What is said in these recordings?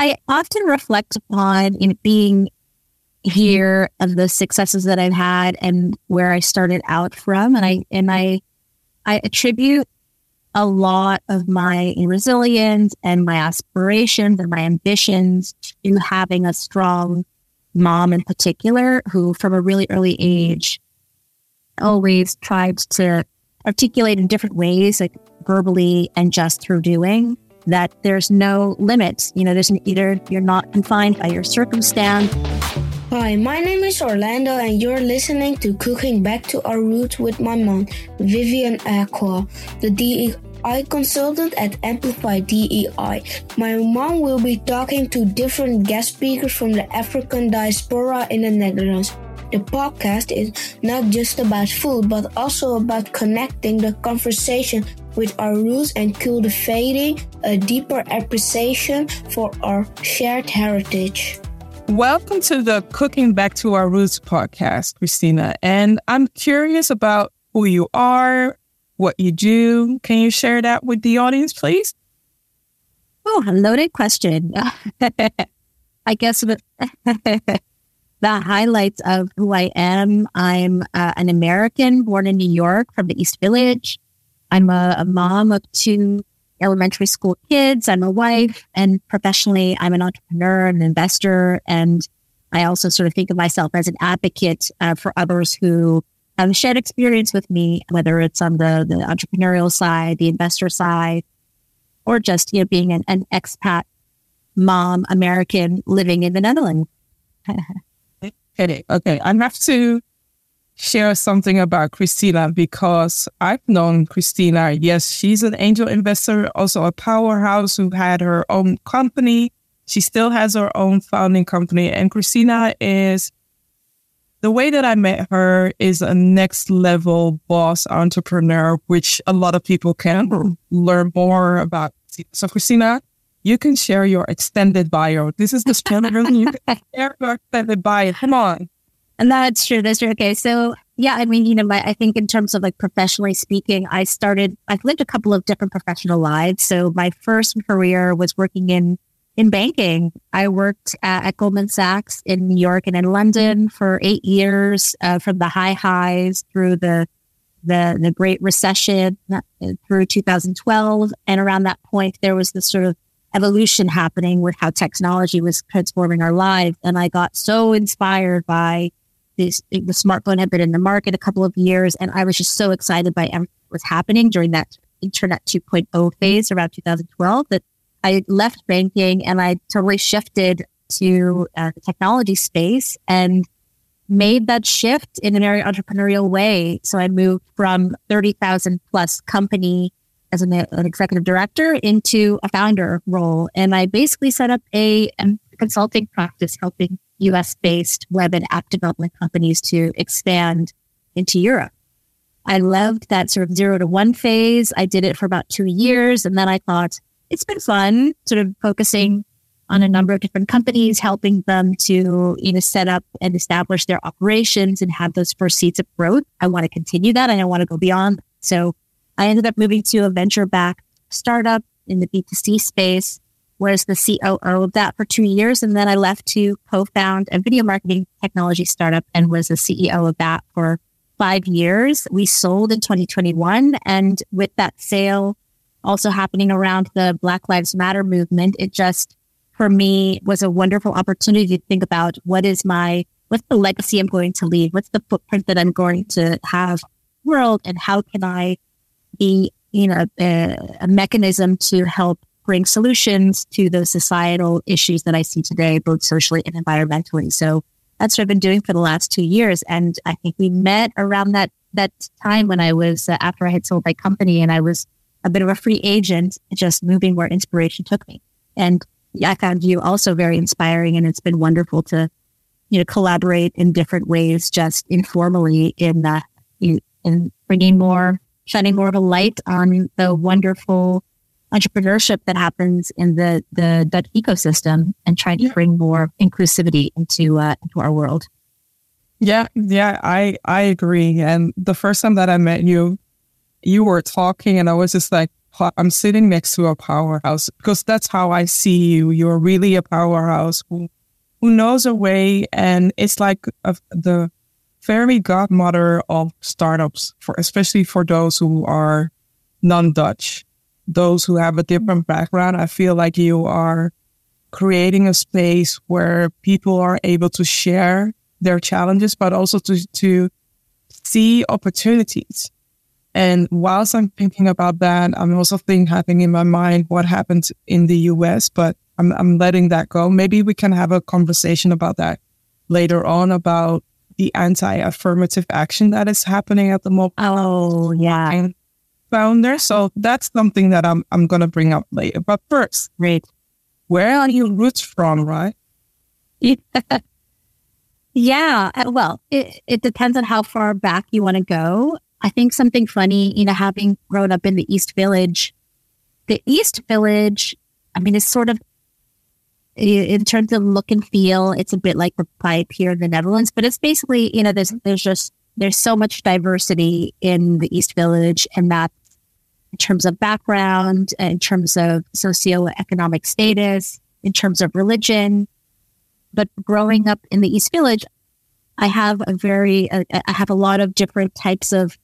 I often reflect upon you know, being here of the successes that I've had and where I started out from. And I, and I, I attribute a lot of my resilience and my aspirations and my ambitions to having a strong mom in particular, who from a really early age always tried to articulate in different ways, like verbally and just through doing, that there's no limits. You know, there's an, either you're not confined by your circumstance. Hi, my name is Orlando, and you're listening to Cooking Back to Our Roots with my mom, Vivian Acquah, the DEI consultant at Amplify DEI. My mom will be talking to different guest speakers from the African diaspora in the Netherlands. The podcast is not just about food, but also about connecting the conversation with our roots and cultivating a deeper appreciation for our shared heritage. Welcome to the Cooking Back to Our Roots podcast, Christina. And I'm curious about who you are, what you do. Can you share that with the audience, please? Oh, a loaded question. I guess the highlights of who I am. I'm uh, an American born in New York from the East Village. I'm a, a, mom of two elementary school kids. I'm a wife and professionally I'm an entrepreneur, an investor. And I also sort of think of myself as an advocate uh, for others who have shared experience with me, whether it's on the, the entrepreneurial side, the investor side, or just, you know, being an, an expat mom, American living in the Netherlands. Okay, okay. I have to share something about Christina because I've known Christina. Yes, she's an angel investor, also a powerhouse who had her own company. She still has her own founding company. And Christina is the way that I met her is a next level boss entrepreneur, which a lot of people can learn more about. So, Christina, you can share your extended bio. This is the standard you can share your extended bio. Come on. And that's true. That's true. Okay. So yeah, I mean, you know, my, I think in terms of like professionally speaking, I started, I've lived a couple of different professional lives. So my first career was working in, in banking. I worked at, at Goldman Sachs in New York and in London for eight years, uh, from the high highs through the, the, the Great Recession uh, through 2012. And around that point, there was this sort of evolution happening with how technology was transforming our lives. And I got so inspired by this, the smartphone had been in the market a couple of years. And I was just so excited by everything that was happening during that internet 2.0 phase around 2012 that I left banking and I totally shifted to uh, the technology space and made that shift in a very entrepreneurial way. So I moved from 30,000 plus company as an, an, executive director into a founder role. And I basically set up a, a consulting practice helping US based web and app development companies to expand into Europe. I loved that sort of zero to one phase. I did it for about two years. And then I thought it's been fun sort of focusing on a number of different companies, helping them to, you know, set up and establish their operations and have those first seeds of growth. I want to continue that. and I want to go beyond. So I ended up moving to a venture backed startup in the B2C space, was the COO of that for two years. And then I left to co found a video marketing technology startup and was the CEO of that for five years. We sold in 2021. And with that sale also happening around the Black Lives Matter movement, it just, for me, was a wonderful opportunity to think about what is my, what's the legacy I'm going to leave? What's the footprint that I'm going to have world? And how can I be, you know, a, a mechanism to help bring solutions to those societal issues that I see today, both socially and environmentally. So that's what I've been doing for the last two years. And I think we met around that that time when I was uh, after I had sold my company and I was a bit of a free agent, just moving where inspiration took me. And I found you also very inspiring, and it's been wonderful to you know collaborate in different ways, just informally in uh, in bringing more shining more of a light on the wonderful entrepreneurship that happens in the the Dutch ecosystem and trying to bring more inclusivity into uh, into our world. Yeah, yeah, I I agree. And the first time that I met you, you were talking, and I was just like, I'm sitting next to a powerhouse because that's how I see you. You're really a powerhouse who, who knows a way. And it's like a, the fairy godmother of startups for, especially for those who are non-Dutch, those who have a different background. I feel like you are creating a space where people are able to share their challenges, but also to, to see opportunities and whilst I'm thinking about that, I'm also thinking having in my mind what happened in the US, but I'm, I'm letting that go. Maybe we can have a conversation about that later on about the anti-affirmative action that is happening at the moment. Oh, yeah. Founder. So that's something that I'm, I'm going to bring up later. But first, Great. where are your roots from, right? yeah. Uh, well, it, it depends on how far back you want to go. I think something funny, you know, having grown up in the East Village, the East Village, I mean, it's sort of, in terms of look and feel, it's a bit like the Pijp here in the Netherlands, but it's basically, you know, there's, there's just, there's so much diversity in the East Village and that in terms of background, in terms of socioeconomic status, in terms of religion. But growing up in the East Village, I have a very, uh, I have a lot of different types of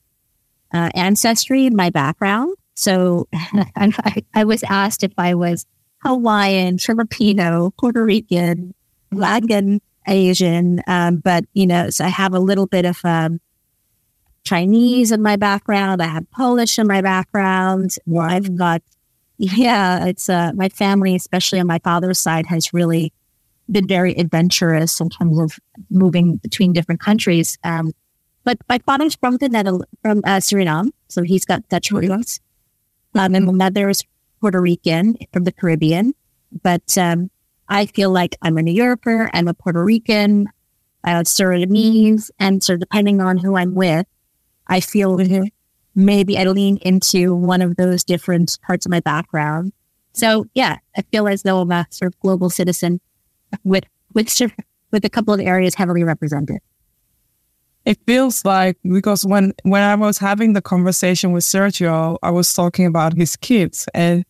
uh, ancestry in my background. So I, I, was asked if I was Hawaiian, Filipino, Puerto Rican, Latin, Asian. Um, but, you know, so I have a little bit of um, Chinese in my background. I have Polish in my background. Well, I've got, yeah, it's uh, my family, especially on my father's side, has really been very adventurous in terms of moving between different countries. Um, but my father's from the Netherlands, from uh, Suriname, so he's got Dutch roots. Um, and my mother is Puerto Rican from the Caribbean. But um, I feel like I'm a New Yorker, I'm a Puerto Rican, uh, Surinamese, and so depending on who I'm with, I feel maybe I lean into one of those different parts of my background. So yeah, I feel as though I'm a sort of global citizen with with with a couple of areas heavily represented it feels like because when when I was having the conversation with Sergio, I was talking about his kids, and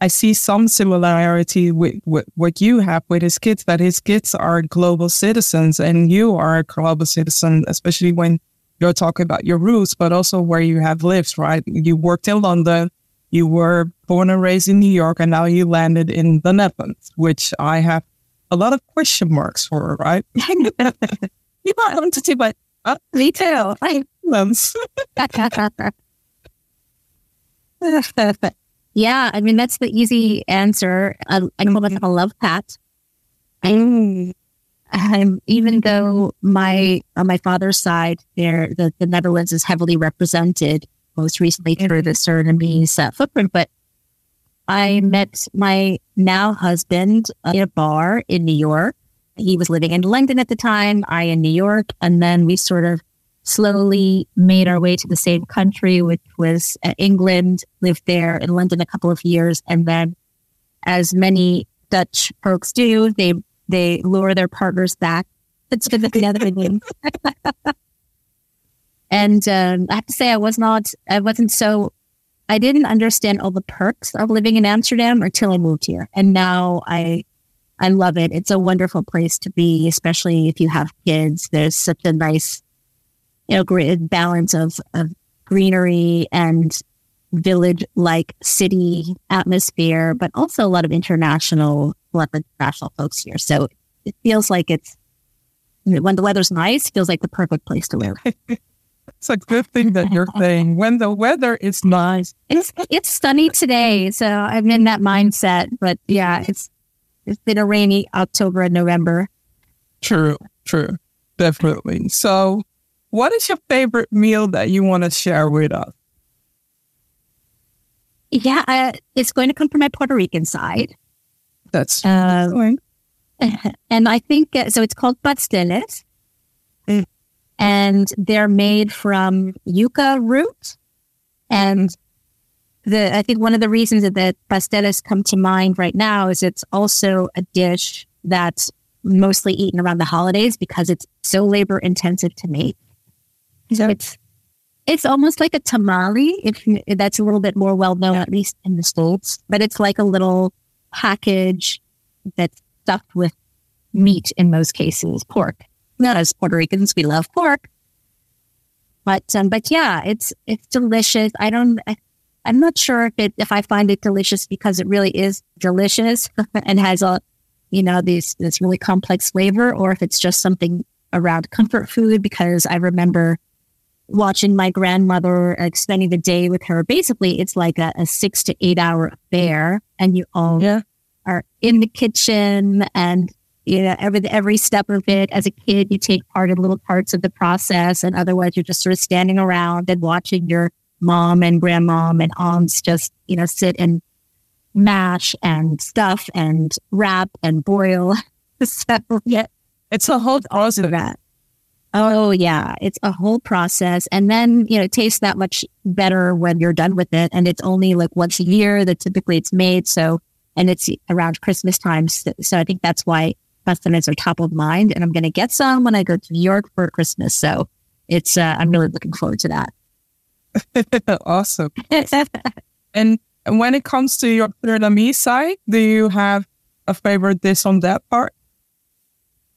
I see some similarity with, with what you have with his kids. That his kids are global citizens, and you are a global citizen, especially when you're talking about your roots, but also where you have lived. Right? You worked in London, you were born and raised in New York, and now you landed in the Netherlands, which I have a lot of question marks for. Right? you might want to see, but uh, me too. I yeah, I mean that's the easy answer. I, I call myself a love pat. I'm, I'm even though my on my father's side, there the, the Netherlands is heavily represented, most recently through the Surinamese uh, footprint. But I met my now husband in a bar in New York he was living in London at the time, I in New York. And then we sort of slowly made our way to the same country, which was uh, England, lived there in London a couple of years. And then, as many Dutch folks do, they, they lure their partners back to the Netherlands. and um, I have to say, I was not, I wasn't so, I didn't understand all the perks of living in Amsterdam until I moved here. And now I I love it. It's a wonderful place to be, especially if you have kids. There's such a nice, you know, great balance of, of greenery and village like city atmosphere, but also a lot of international, a lot of international folks here. So it feels like it's when the weather's nice, feels like the perfect place to live. it's a good thing that you're saying when the weather is nice. It's it's sunny today, so I'm in that mindset. But yeah, it's it's been a rainy October and November. True, true. Definitely. So, what is your favorite meal that you want to share with us? Yeah, uh, it's going to come from my Puerto Rican side. That's uh, and I think uh, so. It's called pasteles, mm. and they're made from yuca root, and the I think one of the reasons that the pasteles come to mind right now is it's also a dish that's mostly eaten around the holidays because it's so labor intensive to make. So it's It's almost like a tamale, if, you, that's a little bit more well known, at least in the States, but it's like a little package that's stuffed with meat in most cases, pork. Not as Puerto Ricans, we love pork. But um, but yeah, it's it's delicious. I don't I, I'm not sure if it if I find it delicious because it really is delicious and has a you know this this really complex flavor, or if it's just something around comfort food because I remember watching my grandmother like spending the day with her. Basically, it's like a, a six to eight hour affair, and you all yeah. are in the kitchen and you know every every step of it. As a kid, you take part in little parts of the process, and otherwise, you're just sort of standing around and watching your mom and grandmom and aunts just you know sit and mash and stuff and wrap and boil. so yeah, it's a whole process. That. Oh yeah, it's a whole process, and then you know it tastes that much better when you're done with it. And it's only like once a year that typically it's made. So, and it's around Christmas time. So, so I think that's why pasteles are top of mind. And I'm going to get some when I go to New York for Christmas. So it's uh, I'm really looking forward to that. awesome. and when it comes to your Surinamese side, do you have a favorite dish on that part?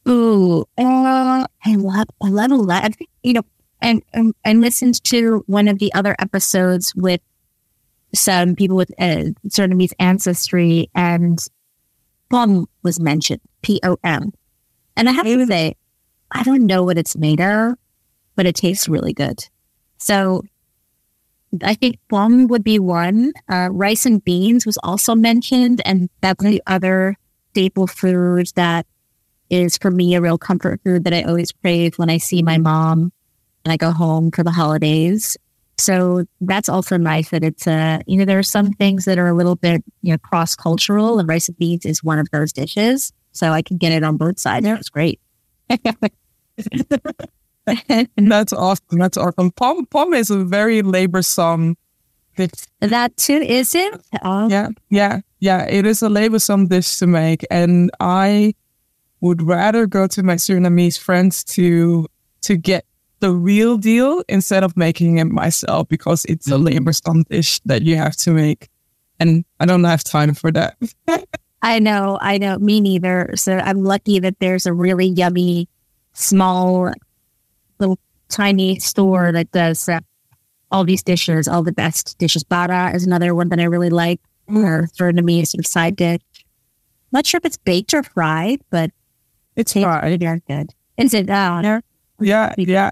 Ooh, uh, I love, I love a lot. I think, you know, and, and I listened to one of the other episodes with some people with uh, Surinamese ancestry, and pom was mentioned, P O M. And I have to say, I don't know what it's made of, but it tastes really good. So I think pom would be one. Uh, rice and beans was also mentioned, and that's the other staple food that is for me a real comfort food that I always crave when I see my mom and I go home for the holidays. So that's also nice that it's uh you know there are some things that are a little bit you know cross cultural and rice and beans is one of those dishes. So I can get it on both sides. It's great. that's awesome. That's awesome. Pom pom is a very laborsome. Dish. That too is it? Oh. Yeah, yeah, yeah. It is a laborsome dish to make, and I would rather go to my Surinamese friends to to get the real deal instead of making it myself because it's a laborsome dish that you have to make, and I don't have time for that. I know, I know, me neither. So I'm lucky that there's a really yummy, small, tiny store that does uh, all these dishes, all the best dishes. Bara is another one that I really like. Or Surinamese sort of side dish. Not sure if it's baked or fried, but it's fried. Very good. Is it? Uh, yeah, yeah.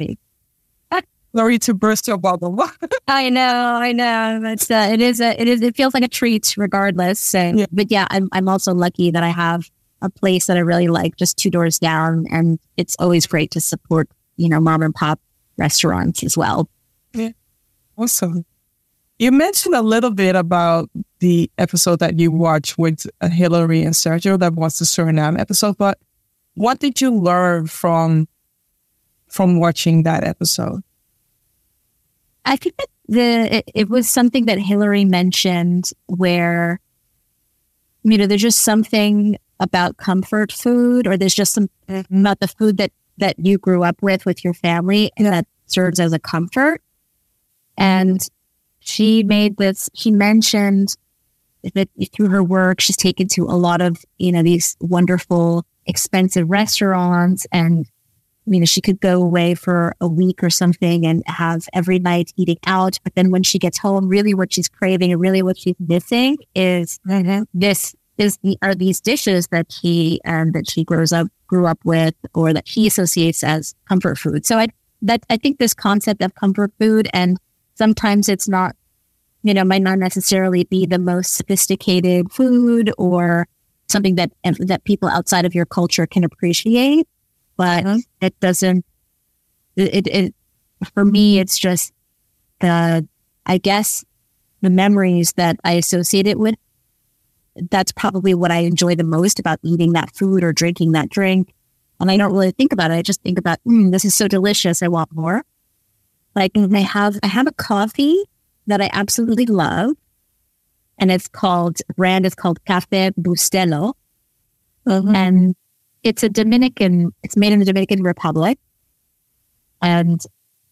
Sorry to burst your bubble. I know, I know. But uh, it is a, it is, it feels like a treat regardless. So, yeah. but yeah, I'm, I'm also lucky that I have a place that I really like just two doors down. And it's always great to support, you know, mom and pop restaurants as well. Yeah. Awesome. You mentioned a little bit about the episode that you watched with Hillary and Sergio. That was the Suriname episode. But what did you learn from from watching that episode? I think that the it, it was something that Hillary mentioned where you know there's just something about comfort food or there's just some mm-hmm. about the food that that you grew up with with your family that serves as a comfort and she made this she mentioned that through her work she's taken to a lot of you know these wonderful expensive restaurants and you know, she could go away for a week or something and have every night eating out. But then when she gets home, really what she's craving and really what she's missing is mm-hmm. this is the, are these dishes that he and um, that she grows up grew up with or that he associates as comfort food. So I that I think this concept of comfort food and sometimes it's not you know might not necessarily be the most sophisticated food or something that that people outside of your culture can appreciate, but mm-hmm. it doesn't. It, it for me, it's just the I guess the memories that I associate it with. That's probably what I enjoy the most about eating that food or drinking that drink. And I don't really think about it. I just think about, mm, this is so delicious. I want more. Like I have, I have a coffee that I absolutely love and it's called brand is called Cafe Bustelo, mm-hmm. and it's a Dominican. It's made in the Dominican Republic, and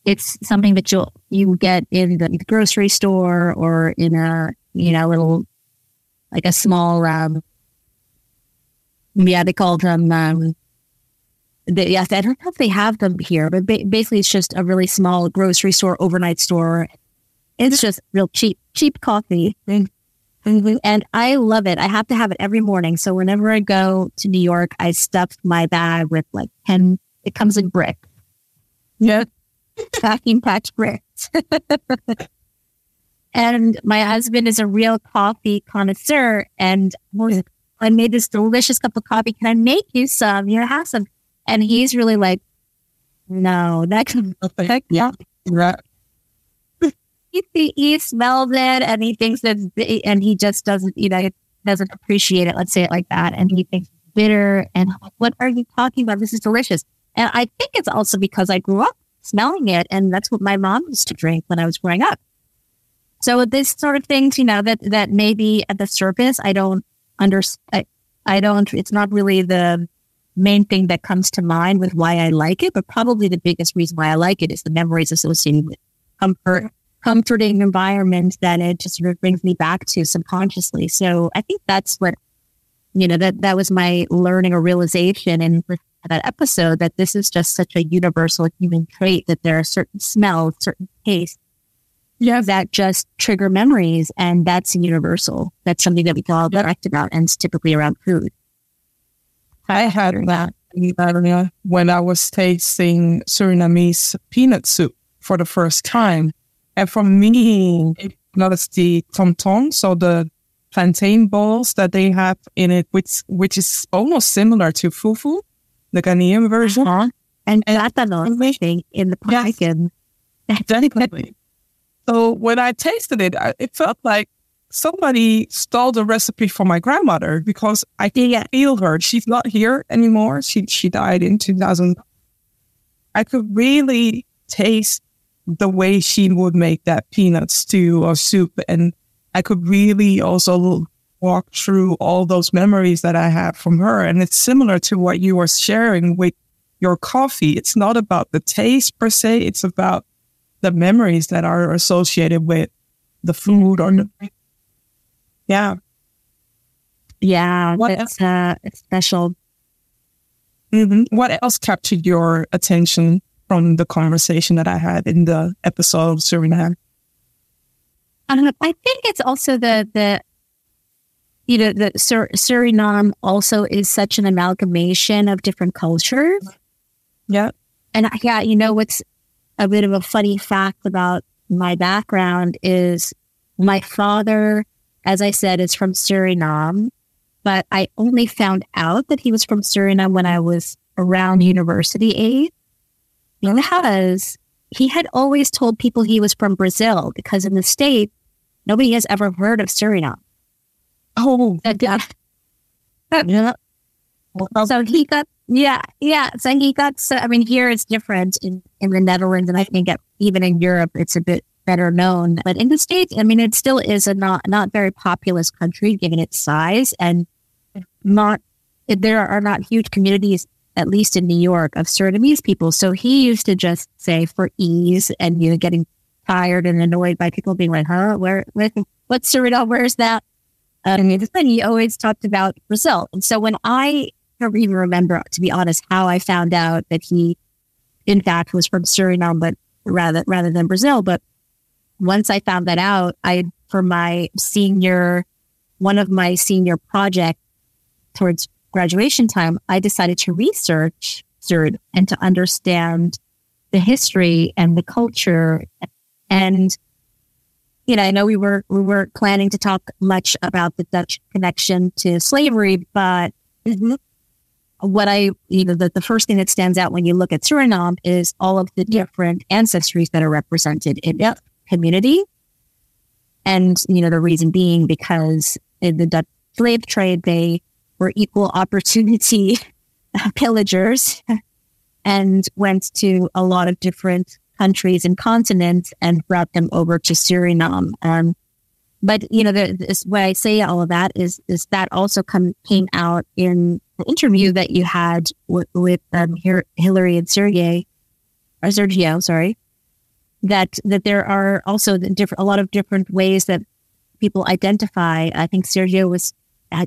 it's something that you'll you get in the grocery store or in a you know little like a small um yeah they call them um they, yes I don't know if they have them here but ba- basically it's just a really small grocery store overnight store. It's just real cheap cheap coffee. And I love it. I have to have it every morning. So whenever I go to New York I stuff my bag with like 10 it comes in brick Yeah. packing packed bricks. and my husband is a real coffee connoisseur. And oh, I made this delicious cup of coffee. Can I make you some? You have some. And he's really like, no, that can, Okay. Yeah. Right. he, he, he smells it and he thinks that, and he just doesn't, you know, doesn't appreciate it. Let's say it like that. And he thinks bitter. And like, what are you talking about? This is delicious. And I think it's also because I grew up smelling it. And that's what my mom used to drink when I was growing up. So this sort of things, you know, that, that maybe at the surface, I don't understand. I, I don't, it's not really the main thing that comes to mind with why I like it, but probably the biggest reason why I like it is the memories associated with comfort, comforting environment that it just sort of brings me back to subconsciously. So I think that's what, you know, that, that was my learning or realization in that episode that this is just such a universal human trait that there are certain smells, certain tastes Yeah. that just trigger memories. And that's universal. That's something that we can all connect about. And it's typically around food. I had that earlier when I was tasting Surinamese peanut soup for the first time. And for me, I noticed the tom tom, so the plantain balls that they have in it, which which is almost similar to fufu, the Ghanaian version. Uh-huh. And, And- that's another thing in the Yes. pumpkin. Definitely. So when I tasted it, I, it felt like somebody stole the recipe from my grandmother because I can Yeah. feel her. She's not here anymore. She she died in 2000. I could really taste the way she would make that peanut stew or soup, and I could really also walk through all those memories that I have from her. And it's similar to what you were sharing with your coffee. It's not about the taste per se. It's about the memories that are associated with the food or the yeah. Yeah. What it's, uh, it's special. hmm What else captured your attention from the conversation that I had in the episode of Suriname? I don't know. I think it's also the the you know the Sur- Suriname also is such an amalgamation of different cultures. Yeah. And I- yeah, you know what's a bit of a funny fact about my background is my father, as I said, is from Suriname, but I only found out that he was from Suriname when I was around university age because he had always told people he was from Brazil because in the state nobody has ever heard of Suriname. Oh, That- that- so he got yeah yeah so he got i mean here it's different in in the netherlands and i think even in europe it's a bit better known. But in the states i mean it still is a not not very populous country given its size and not there are not huge communities at least in new york of surinamese people. So he used to just say for ease and you know getting tired and annoyed by people being like huh? Where, where what's suriname? Where's that? Um, and then he always talked about Brazil. And so when I don't even remember, to be honest, how I found out that he, in fact, was from Suriname, but rather rather than Brazil. But once I found that out, I for my senior, one of my senior project towards graduation time, I decided to research Suriname and to understand the history and the culture and you know, I know we were we were planning to talk much about the Dutch connection to slavery, but mm-hmm. What I you know the, the first thing that stands out when you look at Suriname is all of the different ancestries that are represented in that community. And you know, the reason being because in the Dutch slave trade they were equal opportunity pillagers and went to a lot of different countries and continents and brought them over to Suriname. Um, but you know, the, this, why I say all of that is is that also come came out in the interview that you had with, with um, Hillary and Sergey, or Sergio, sorry, that that there are also different a lot of different ways that people identify. I think Sergio was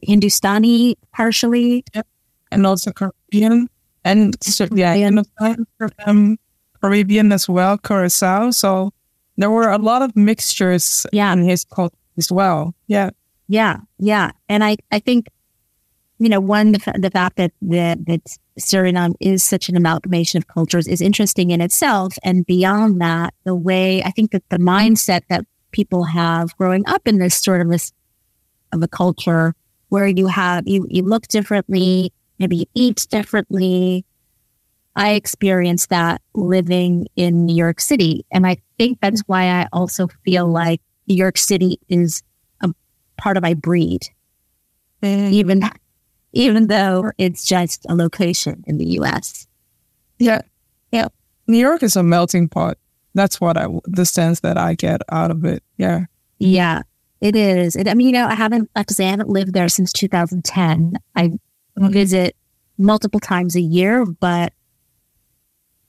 Hindustani partially, yep. and also Caribbean, and yeah, um, Caribbean as well, Curacao. So there were a lot of mixtures yeah. in his culture as well. Yeah, yeah, yeah, and I I think you know one the, the fact that that that Suriname is such an amalgamation of cultures is interesting in itself. And beyond that, the way I think that the mindset that people have growing up in this sort of this of a culture where you have you, you look differently, maybe you eat differently. I experienced that living in New York City. And I think that's why I also feel like New York City is a part of my breed. Mm. Even even though it's just a location in the US. Yeah. Yeah. New York is a melting pot. That's what I, the sense that I get out of it. Yeah. Yeah, it is. It, I mean, you know, I haven't, like to say, I haven't lived there since 2010. I mm-hmm. visit multiple times a year, but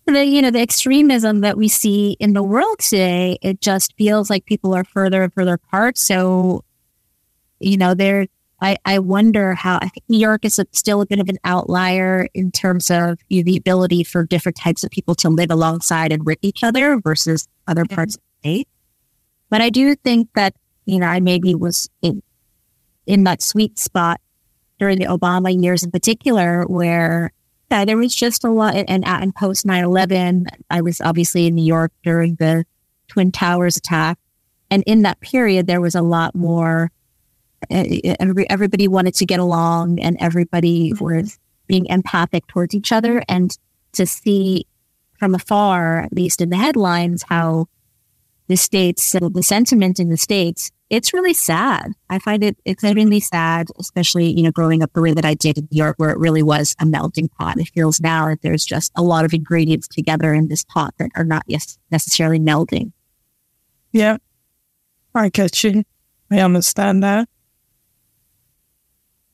the, you know, the extremism that we see in the world today, it just feels like people are further and further apart. So, you know, there I, I wonder how I think New York is a, still a bit of an outlier in terms of you know, the ability for different types of people to live alongside and with each other versus other mm-hmm. parts of the state. But I do think that, you know, I maybe was in, in that sweet spot during the Obama years in particular, where yeah, there was just a lot. And, and post 9 11, I was obviously in New York during the Twin Towers attack. And in that period, there was a lot more everybody wanted to get along and everybody was being empathic towards each other and to see from afar, at least in the headlines, how the states, the sentiment in the states, it's really sad. I find it extremely sad, especially, you know, growing up the way that I did in New York, where it really was a melting pot. It feels now that there's just a lot of ingredients together in this pot that are not yes, necessarily melding. Yeah. I get you. I understand that.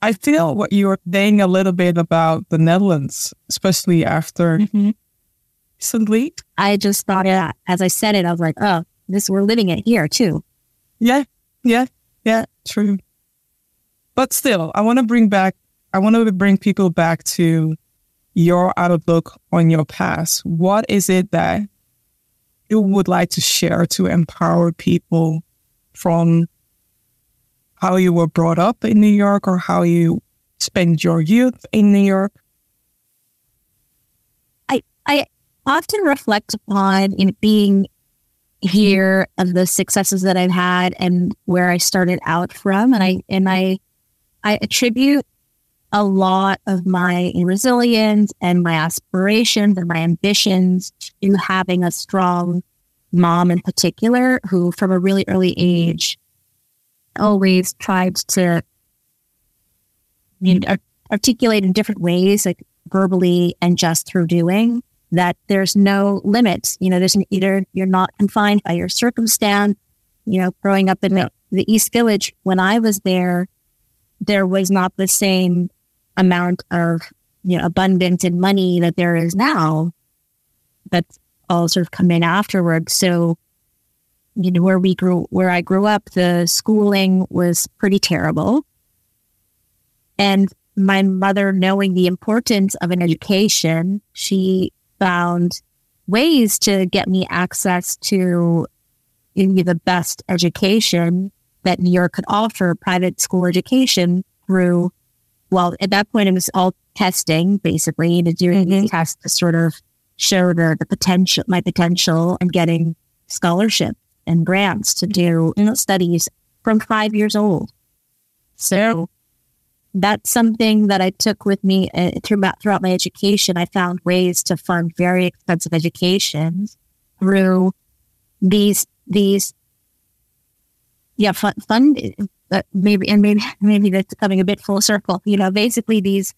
I feel what you were saying a little bit about the Netherlands, especially after mm-hmm. recently. I just thought, yeah, as I said it, I was like, oh, this we're living it here too. Yeah, yeah, yeah, true. But still, I want to bring back, I want to bring people back to your outlook on your past. What is it that you would like to share to empower people from how you were brought up in New York or how you spent your youth in New York? I I often reflect upon in being here of the successes that I've had and where I started out from. And I and I I attribute a lot of my resilience and my aspirations and my ambitions to having a strong mom in particular who from a really early age always tried to you know, articulate in different ways, like verbally and just through doing, that there's no limits. You know, there's an, either you're not confined by your circumstance. You know, growing up in the, the East Village, when I was there, there was not the same amount of, you know, abundance in money that there is now. That's all sort of come in afterwards. So you know, where we grew, where I grew up, the schooling was pretty terrible. And my mother, knowing the importance of an education, she found ways to get me access to the best education that New York could offer, private school education through, well, at that point, it was all testing, basically, to do mm-hmm. tests to sort of show the, the potential, my potential and getting scholarship and grants to do studies from five years old. So that's something that I took with me uh, throughout, throughout my education. I found ways to fund very expensive educations through these, these, yeah, fund, fund uh, maybe, and maybe, maybe that's coming a bit full circle, you know, basically these,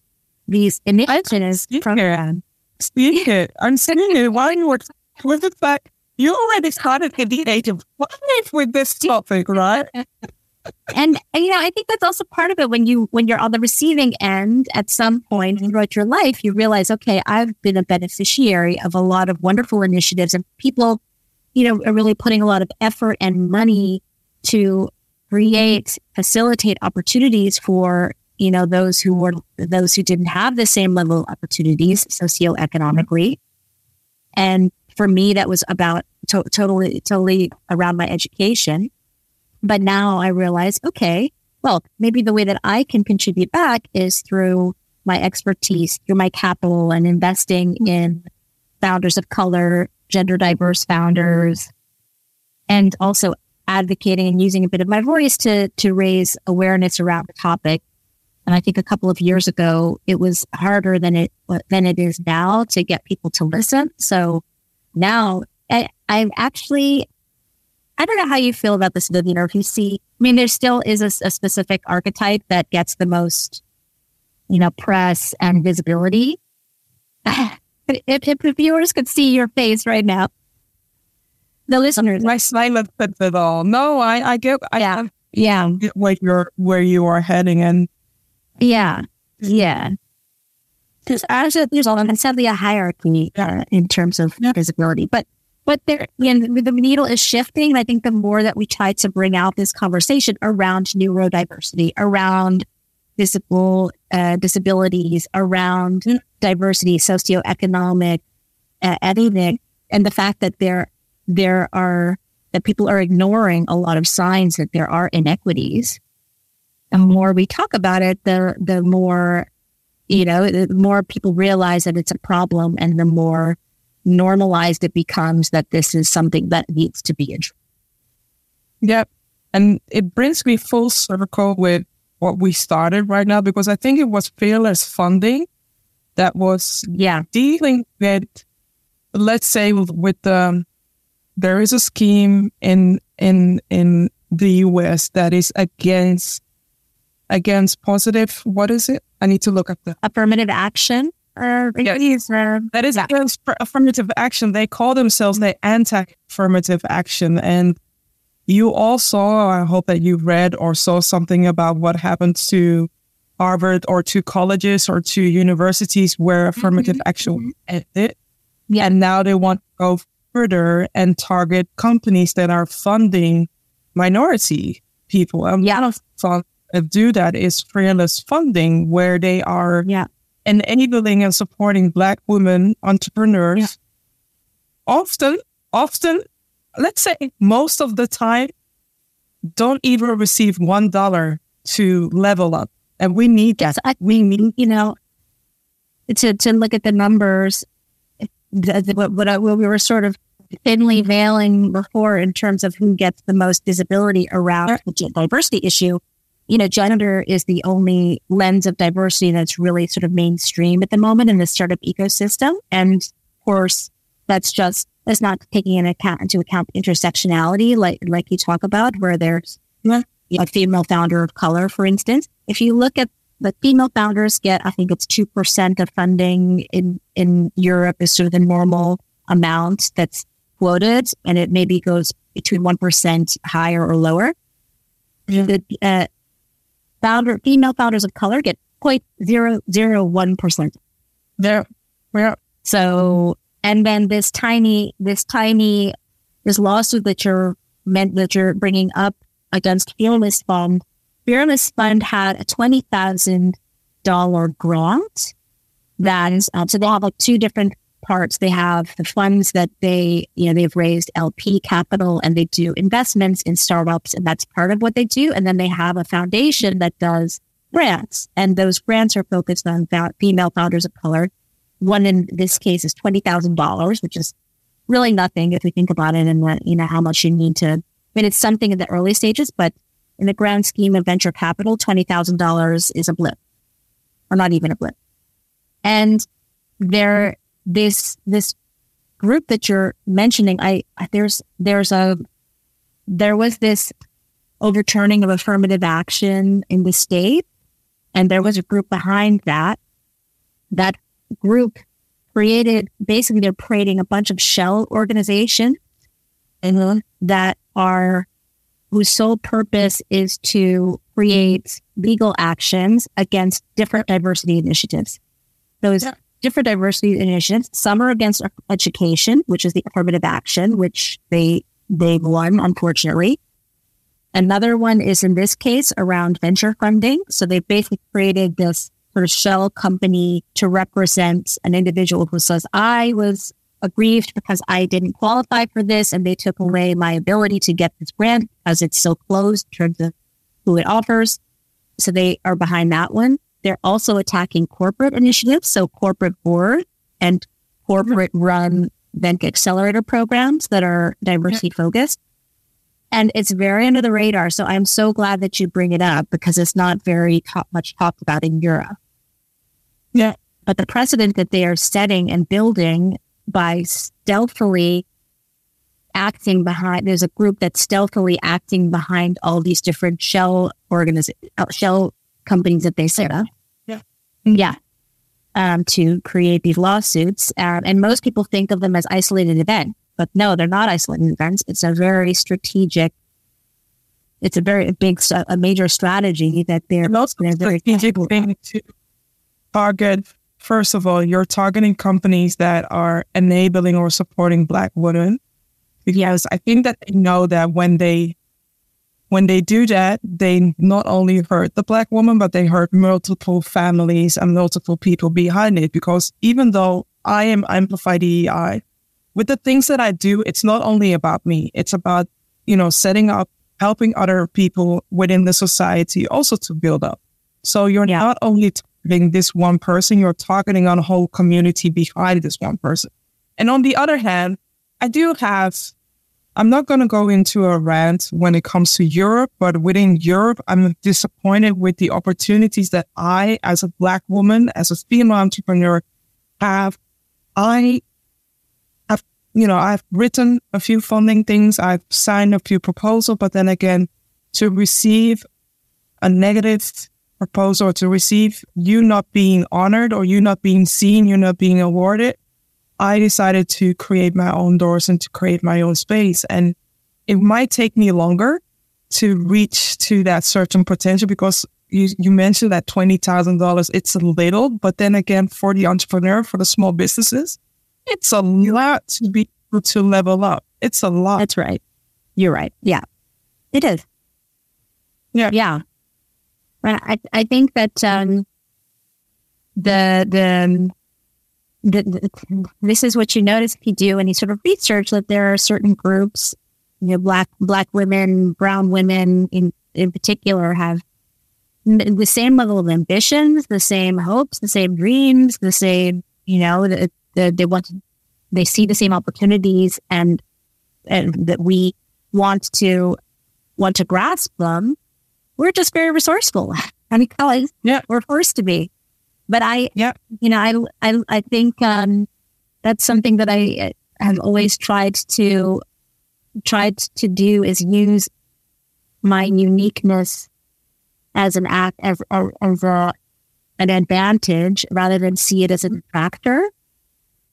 these initiatives from. Speak it. I'm saying it while you were with the fact you already started at the age of five with this topic, right? and you know, I think that's also part of it. When you when you're on the receiving end, at some point throughout your life, you realize, okay, I've been a beneficiary of a lot of wonderful initiatives, and people, you know, are really putting a lot of effort and money to create, facilitate opportunities for, you know, those who were, those who didn't have the same level of opportunities socioeconomically. And for me, that was about to- totally, totally around my education. But now I realize, okay, well, maybe the way that I can contribute back is through my expertise, through my capital and investing mm-hmm. in founders of color, gender diverse founders, and also advocating and using a bit of my voice to to raise awareness around the topic. And I think a couple of years ago, it was harder than it than it is now to get people to listen. So now I, I'm actually, I don't know how you feel about this, Vivian, or if you see, I mean, there still is a, a specific archetype that gets the most, you know, press and visibility. if, if viewers could see your face right now, the listeners. My silent at it all. No, I, I get, I, yeah, yeah, get where you're, where you are heading, and yeah, yeah. There's actually there's sadly a hierarchy uh, in terms of visibility, but but there, the needle is shifting. I think the more that we try to bring out this conversation around neurodiversity, around physical uh, disabilities, around diversity, socioeconomic, uh, ethnic, and the fact that there there are that people are ignoring a lot of signs that there are inequities. The more we talk about it, the the more you know, the more people realize that it's a problem, and the more normalized it becomes that this is something that needs to be addressed. Yep, and it brings me full circle with what we started right now because I think it was fearless funding that was yeah dealing with let's say with, with the um, there is a scheme in in in the US that is against against positive what is it? I need to look up the affirmative action or yes. that is against affirmative action. They call themselves the anti-affirmative action and you all saw, I hope that you read or saw something about what happened to Harvard or to colleges or to universities where affirmative mm-hmm. action ended. Yeah. And now they want to go further and target companies that are funding minority people. And yeah. one of the that do that is fearless funding, where they are yeah. enabling and supporting Black women entrepreneurs. Yeah. Often, often let's say most of the time, don't even receive one dollar to level up. And we need that. I, we need, you know, to, to look at the numbers, what, what, what we were sort of thinly veiling before in terms of who gets the most visibility around the diversity issue. You know, gender is the only lens of diversity that's really sort of mainstream at the moment in the startup ecosystem. And of course, that's just that's not taking into account into account intersectionality, like like you talk about, where there's a female founder of color, for instance. If you look at the female founders get, I think it's two percent of funding in in Europe is sort of the normal amount that's quoted, and it maybe goes between one percent higher or lower. Yeah. The uh, founder female founders of color get point zero zero one percent. There, yeah. So and then this tiny, this tiny, this lawsuit that you're meant that you're bringing up against Fearless Fund. Fearless Fund had a twenty thousand dollar grant. That is um, so they have like two different parts. They have the funds that they, you know, they've raised LP capital and they do investments in startups, and that's part of what they do. And then they have a foundation that does grants, and those grants are focused on female founders of color one in this case is $20,000, which is really nothing if we think about it and you know, how much you need to, I mean, it's something in the early stages, but in the grand scheme of venture capital, $20,000 is a blip or not even a blip. And there, this, this group that you're mentioning, I, there's, there's a, there was this overturning of affirmative action in the state. And there was a group behind that that group created basically they're creating a bunch of shell organizations that are whose sole purpose is to create legal actions against different diversity initiatives. Those yeah. Different diversity initiatives. Some are against education, which is the affirmative action, which they they won, unfortunately. Another one is in this case around venture funding. So they basically created this sort of shell company to represent an individual who says, I was aggrieved because I didn't qualify for this and they took away my ability to get this grant because it's so closed in terms of who it offers. So they are behind that one. They're also attacking corporate initiatives. So corporate board and corporate run bank accelerator programs that are diversity focused. And it's very under the radar. So I'm so glad that you bring it up because it's not very top, much talked about in Europe. Yeah. But the precedent that they are setting and building by stealthily acting behind, there's a group that's stealthily acting behind all these different shell organizations, uh, shell companies that they set up. Yeah. Yeah. Um, to create these lawsuits. Um, and most people think of them as isolated events, but no, they're not isolated events. It's a very strategic, it's a very big, a major strategy that they're, they're very strategic thing to target. First of all, you're targeting companies that are enabling or supporting Black women. Because I think that they know that when they when they do that, they not only hurt the black woman, but they hurt multiple families and multiple people behind it. Because even though I am Amplify DEI, with the things that I do, it's not only about me. It's about, you know, setting up, helping other people within the society also to build up. So you're yeah. not only targeting this one person, you're targeting on a whole community behind this one person. And on the other hand, I do have I'm not going to go into a rant when it comes to Europe, but within Europe, I'm disappointed with the opportunities that I, as a Black woman, as a female entrepreneur, have. I have, you know, I've written a few funding things, I've signed a few proposals, but then again, to receive a negative proposal, to receive you not being honored or you not being seen, you're not being awarded, I decided to create my own doors and to create my own space. And it might take me longer to reach to that certain potential because you, you mentioned that $20,000, it's a little, but then again, for the entrepreneur, for the small businesses, it's a lot to be able to level up. It's a lot. That's right. You're right. Yeah, it is. Yeah. Yeah. I, I think that, um, the, the, this is what you notice if you do any sort of research that there are certain groups, you know, black black women, brown women in in particular have the same level of ambitions, the same hopes, the same dreams, the same, you know, the, the, they want to, they see the same opportunities and, and that we want to, want to grasp them. We're just very resourceful. I mean, yeah. we're forced to be. But I, yeah, you know, I, I, I think um, that's something that I have always tried to tried to do is use my uniqueness as an act as, as a, an advantage rather than see it as a detractor.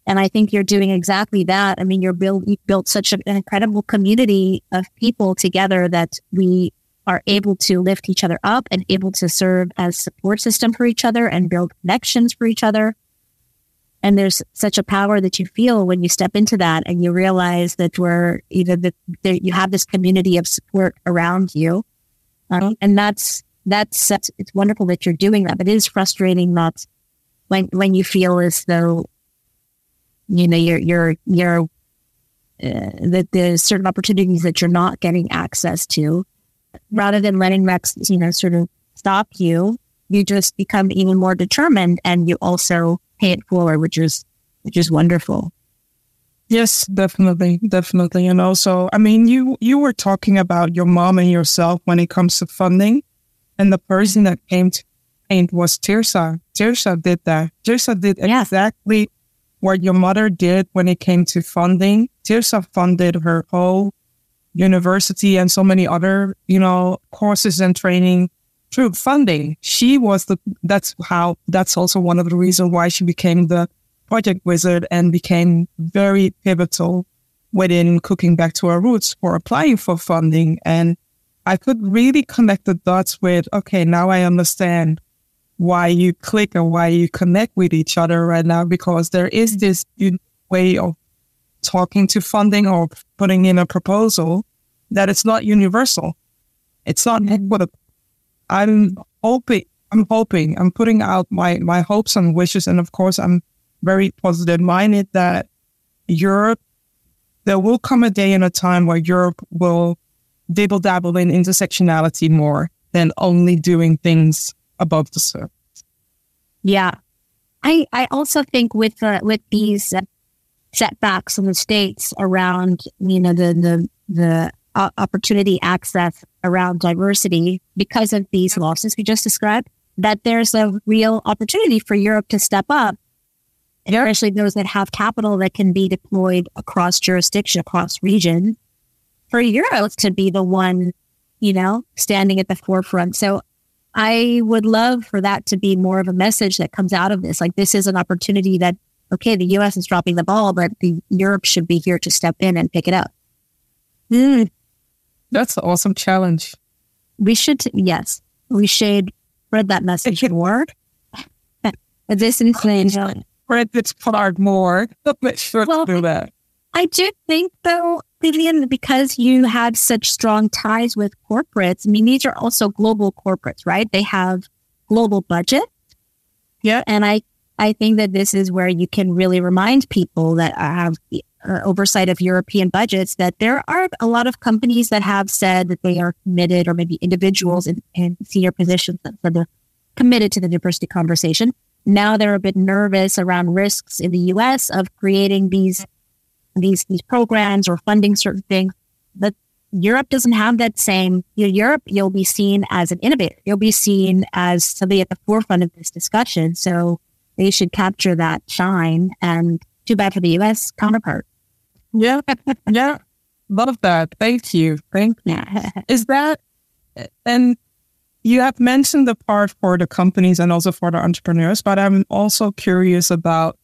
And I think you're doing exactly that. I mean, you're built you built such an incredible community of people together that we are able to lift each other up and able to serve as support system for each other and build connections for each other. And there's such a power that you feel when you step into that and you realize that we're either that you have this community of support around you. Um, and that's, that's, that's, it's wonderful that you're doing that, but it is frustrating that when, when you feel as though, you know, you're, you're, you're, uh, that there's certain opportunities that you're not getting access to rather than letting Rex, you know, sort of stop you, you just become even more determined and you also pay it forward, which is, which is wonderful. Yes, definitely, definitely. And also, I mean, you you were talking about your mom and yourself when it comes to funding, and the person that came to paint was Tirsa. Tirsa did that. Tirsa did yes. exactly what your mother did when it came to funding. Tirsa funded her whole university and so many other, you know, courses and training through funding. She was the, that's how, that's also one of the reasons why she became the project wizard and became very pivotal within cooking back to our roots for applying for funding. And I could really connect the dots with, okay, now I understand why you click and why you connect with each other right now, because there is this way of talking to funding or putting in a proposal that it's not universal. It's not equitable. I'm hoping, I'm hoping, I'm putting out my, my hopes and wishes. And of course, I'm very positive minded that Europe, there will come a day and a time where Europe will dibble dabble in intersectionality more than only doing things above the surface. Yeah. I, I also think with uh, with these uh, setbacks in the states around you know the the the uh, opportunity access around diversity because of these losses we just described that there's a real opportunity for Europe to step up especially those that have capital that can be deployed across jurisdiction across region for Europe to be the one you know standing at the forefront. So I would love for that to be more of a message that comes out of this. Like this is an opportunity that okay, the U.S. is dropping the ball, but the Europe should be here to step in and pick it up. Mm. That's an awesome challenge. We should, yes, we should spread that message more. this is spread this part more. Let's sure well, do that. I do think, though, Vivian, because you have such strong ties with corporates. I mean, these are also global corporates, right? They have global budget. Yeah. And I I think that this is where you can really remind people that have uh, oversight of European budgets that there are a lot of companies that have said that they are committed, or maybe individuals in, in senior positions that said they're committed to the diversity conversation. Now they're a bit nervous around risks in the U.S. of creating these these these programs or funding certain things. But Europe doesn't have that same. You know, Europe, you'll be seen as an innovator. You'll be seen as somebody at the forefront of this discussion. So they should capture that shine. And too bad for the US counterpart. Yeah. yeah. Love that. Thank you. Thank you. Is that, and you have mentioned the part for the companies and also for the entrepreneurs, but I'm also curious about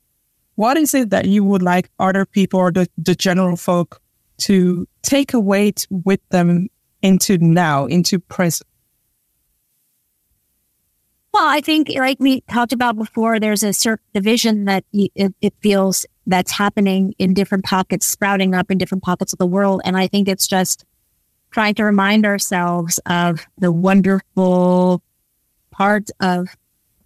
what is it that you would like other people or the, the general folk to take away with them into now, into present? Well, I think, like we talked about before, there's a certain division that it, it, feels that's happening in different pockets, sprouting up in different pockets of the world. And I think it's just trying to remind ourselves of the wonderful part of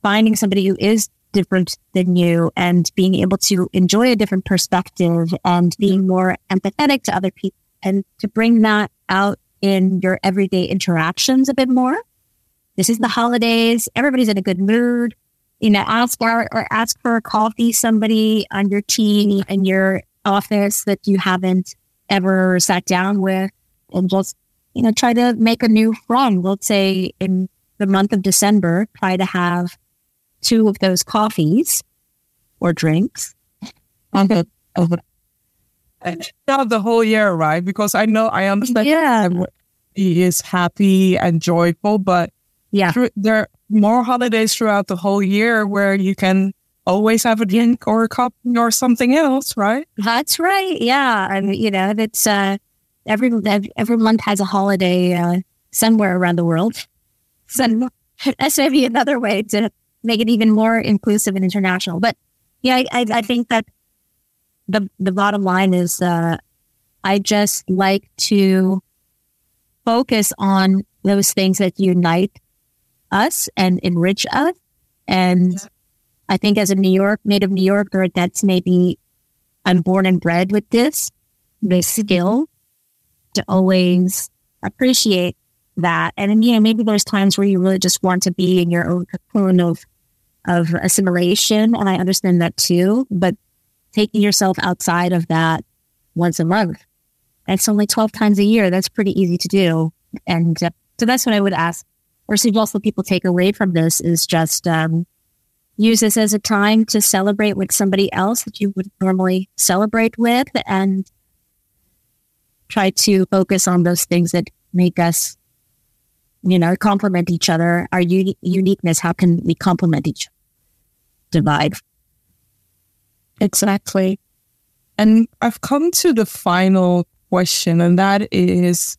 finding somebody who is different than you and being able to enjoy a different perspective and being more empathetic to other people and to bring that out in your everyday interactions a bit more. This is the holidays. Everybody's in a good mood. You know, ask for or ask for a coffee somebody on your team in your office that you haven't ever sat down with and just, you know, try to make a new friend. Let's say in the month of December, try to have two of those coffees or drinks. Okay. The whole year, right? Because I know I understand yeah. he is happy and joyful, but yeah. There are more holidays throughout the whole year where you can always have a drink or a cup or something else, right? That's right. Yeah. And, you know, that's, uh, every, every month has a holiday, uh, somewhere around the world. So that's maybe another way to make it even more inclusive and international. But yeah, I, I, I think that the, the bottom line is, uh, I just like to focus on those things that unite us and enrich us. And I think as a New York, native New Yorker, that's maybe I'm born and bred with this, this skill to always appreciate that. And, you know, maybe there's times where you really just want to be in your own cocoon of, of assimilation. And I understand that too, but taking yourself outside of that once a month, that's only 12 times a year. That's pretty easy to do. And uh, so that's what I would ask or also people take away from this is just um, use this as a time to celebrate with somebody else that you would normally celebrate with and try to focus on those things that make us you know complement each other. Our uni- uniqueness how can we complement each divide? Exactly. And i've come to the final question and that is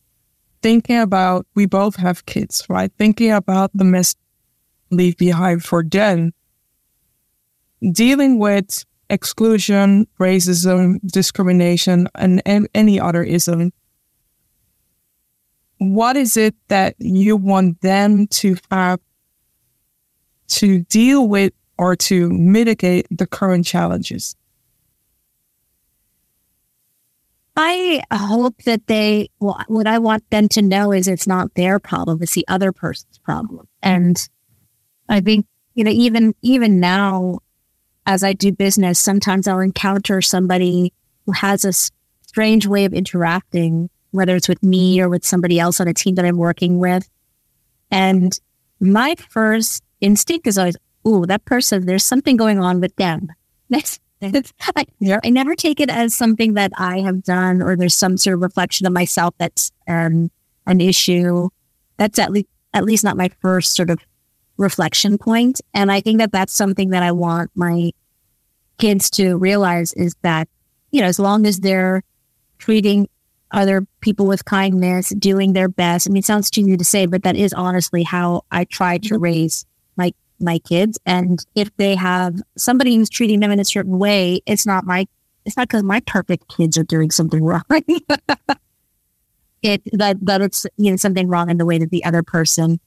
thinking about, we both have kids, right? Thinking about the mess leave behind for them. Dealing with exclusion, racism, discrimination, and, and any other ism. What is it that you want them to have to deal with or to mitigate the current challenges? I hope that they, well, what I want them to know is it's not their problem, it's the other person's problem. And I think, you know, even, even now, as I do business, sometimes I'll encounter somebody who has a strange way of interacting, whether it's with me or with somebody else on a team that I'm working with. And my first instinct is always, ooh, that person, there's something going on with them. That's I, yeah. I never take it as something that I have done or there's some sort of reflection of myself that's um, an issue. That's at least at least not my first sort of reflection point. And I think that that's something that I want my kids to realize is that you know as long as they're treating other people with kindness, doing their best. I mean, it sounds cheesy to say, but that is honestly how I try to mm-hmm. raise my kids. And if they have somebody who's treating them in a certain way, it's not my, it's not because my perfect kids are doing something wrong. it that that it's you know something wrong in the way that the other person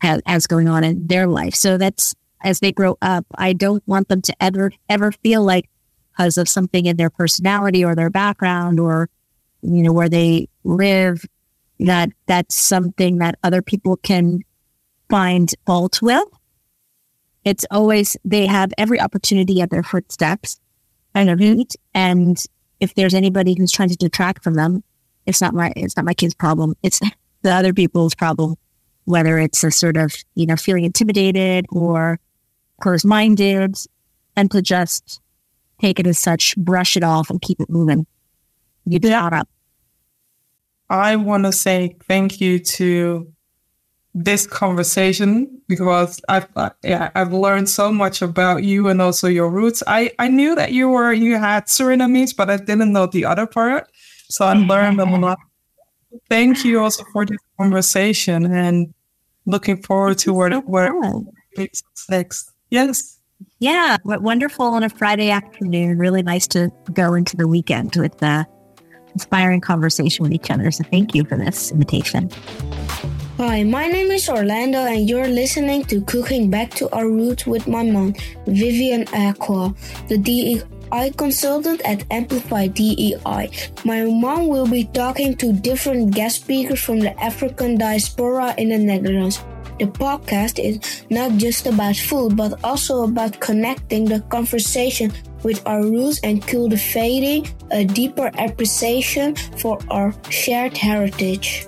has, has going on in their life. So that's as they grow up, I don't want them to ever ever feel like because of something in their personality or their background or you know where they live that that's something that other people can find fault with it's always, they have every opportunity at their footsteps and. And if there's anybody who's trying to detract from them, it's not my, it's not my kid's problem. It's the other people's problem, whether it's a sort of, you know, feeling intimidated or closed minded and to just take it as such, brush it off and keep it moving. You yeah. up. I want to say thank you to this conversation because I've uh, yeah I've learned so much about you and also your roots. I I knew that you were you had Surinamese, but I didn't know the other part. So I learned a lot. Thank you also for this conversation and looking forward to where where next. Yes. Yeah, what wonderful on a Friday afternoon. Really nice to go into the weekend with the inspiring conversation with each other. So thank you for this invitation. Hi, my name is Orlando, and you're listening to Cooking Back to Our Roots with my mom, Vivian Acquah, the DEI consultant at Amplify DEI. My mom will be talking to different guest speakers from the African diaspora in the Netherlands. The podcast is not just about food, but also about connecting the conversation with our roots and cultivating a deeper appreciation for our shared heritage.